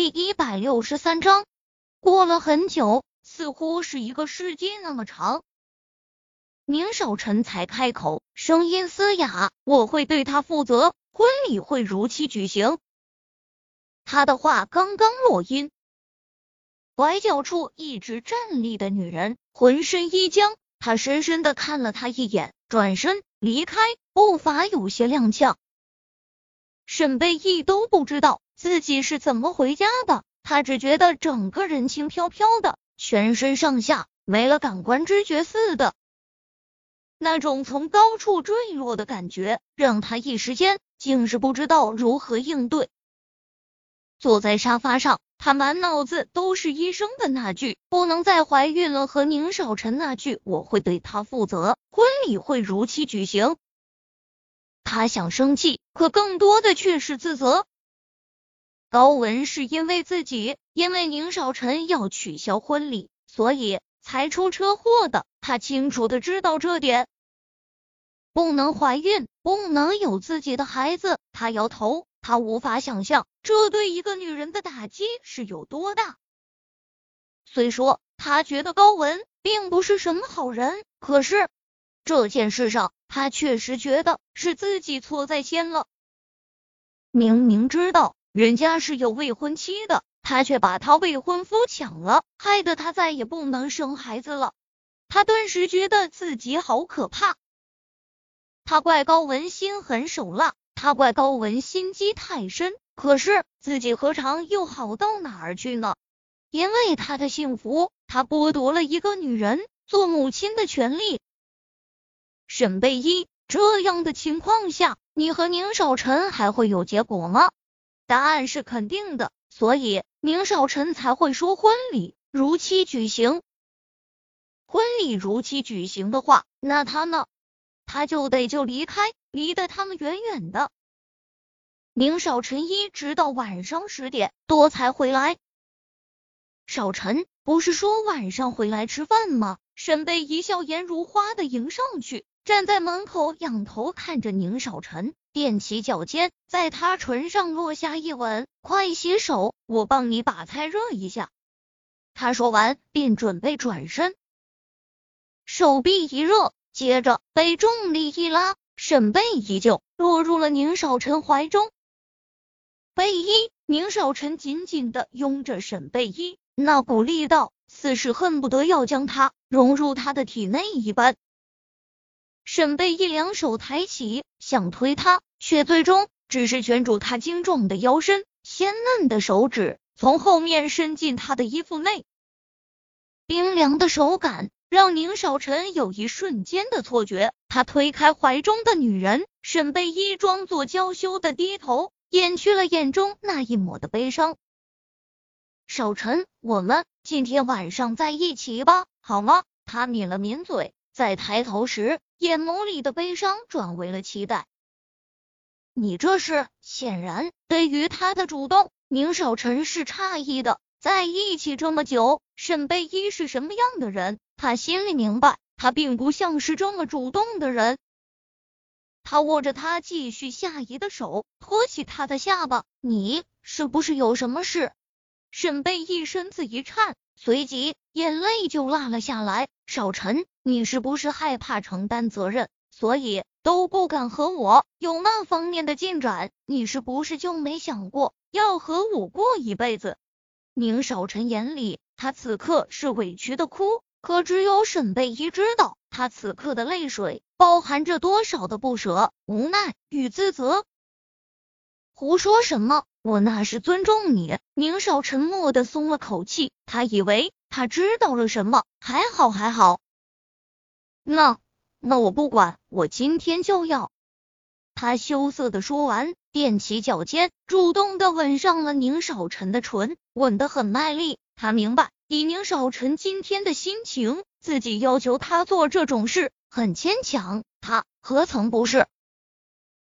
第一百六十三章，过了很久，似乎是一个世纪那么长，宁少臣才开口，声音嘶哑：“我会对他负责，婚礼会如期举行。”他的话刚刚落音，拐角处一直站立的女人浑身一僵，她深深的看了他一眼，转身离开，步伐有些踉跄。沈贝义都不知道。自己是怎么回家的？他只觉得整个人轻飘飘的，全身上下没了感官知觉似的。那种从高处坠落的感觉，让他一时间竟是不知道如何应对。坐在沙发上，他满脑子都是医生的那句“不能再怀孕了”和宁少臣那句“我会对他负责，婚礼会如期举行”。他想生气，可更多的却是自责。高文是因为自己，因为宁少臣要取消婚礼，所以才出车祸的。他清楚的知道这点，不能怀孕，不能有自己的孩子。他摇头，他无法想象这对一个女人的打击是有多大。虽说他觉得高文并不是什么好人，可是这件事上，他确实觉得是自己错在先了。明明知道。人家是有未婚妻的，他却把他未婚夫抢了，害得他再也不能生孩子了。他顿时觉得自己好可怕。他怪高文心狠手辣，他怪高文心机太深。可是自己何尝又好到哪儿去呢？因为他的幸福，他剥夺了一个女人做母亲的权利。沈贝依，这样的情况下，你和宁少臣还会有结果吗？答案是肯定的，所以宁少臣才会说婚礼如期举行。婚礼如期举行的话，那他呢？他就得就离开，离得他们远远的。宁少臣一直到晚上十点多才回来。少臣不是说晚上回来吃饭吗？沈贝一笑颜如花的迎上去，站在门口仰头看着宁少臣。踮起脚尖，在他唇上落下一吻。快洗手，我帮你把菜热一下。他说完，便准备转身，手臂一热，接着被重力一拉，沈贝依旧落入了宁少臣怀中。贝依，宁少臣紧紧的拥着沈贝依，那股力道似是恨不得要将他融入他的体内一般。沈贝一两手抬起，想推他，却最终只是圈住他精壮的腰身，鲜嫩的手指从后面伸进他的衣服内。冰凉的手感让宁少臣有一瞬间的错觉。他推开怀中的女人，沈贝依装作娇羞的低头，掩去了眼中那一抹的悲伤。少臣，我们今天晚上在一起吧，好吗？他抿了抿嘴，在抬头时。眼眸里的悲伤转为了期待。你这是显然对于他的主动，宁少臣是诧异的。在一起这么久，沈贝依是什么样的人？他心里明白，他并不像是这么主动的人。他握着他继续下移的手，托起他的下巴。你是不是有什么事？沈贝一身子一颤，随即眼泪就落了下来。少臣。你是不是害怕承担责任，所以都不敢和我有那方面的进展？你是不是就没想过要和我过一辈子？宁少臣眼里，他此刻是委屈的哭，可只有沈贝依知道，他此刻的泪水包含着多少的不舍、无奈与自责。胡说什么？我那是尊重你。宁少沉默的松了口气，他以为他知道了什么，还好还好。那那我不管，我今天就要。他羞涩的说完，踮起脚尖，主动的吻上了宁少臣的唇，吻得很卖力。他明白，以宁少臣今天的心情，自己要求他做这种事很牵强。他何曾不是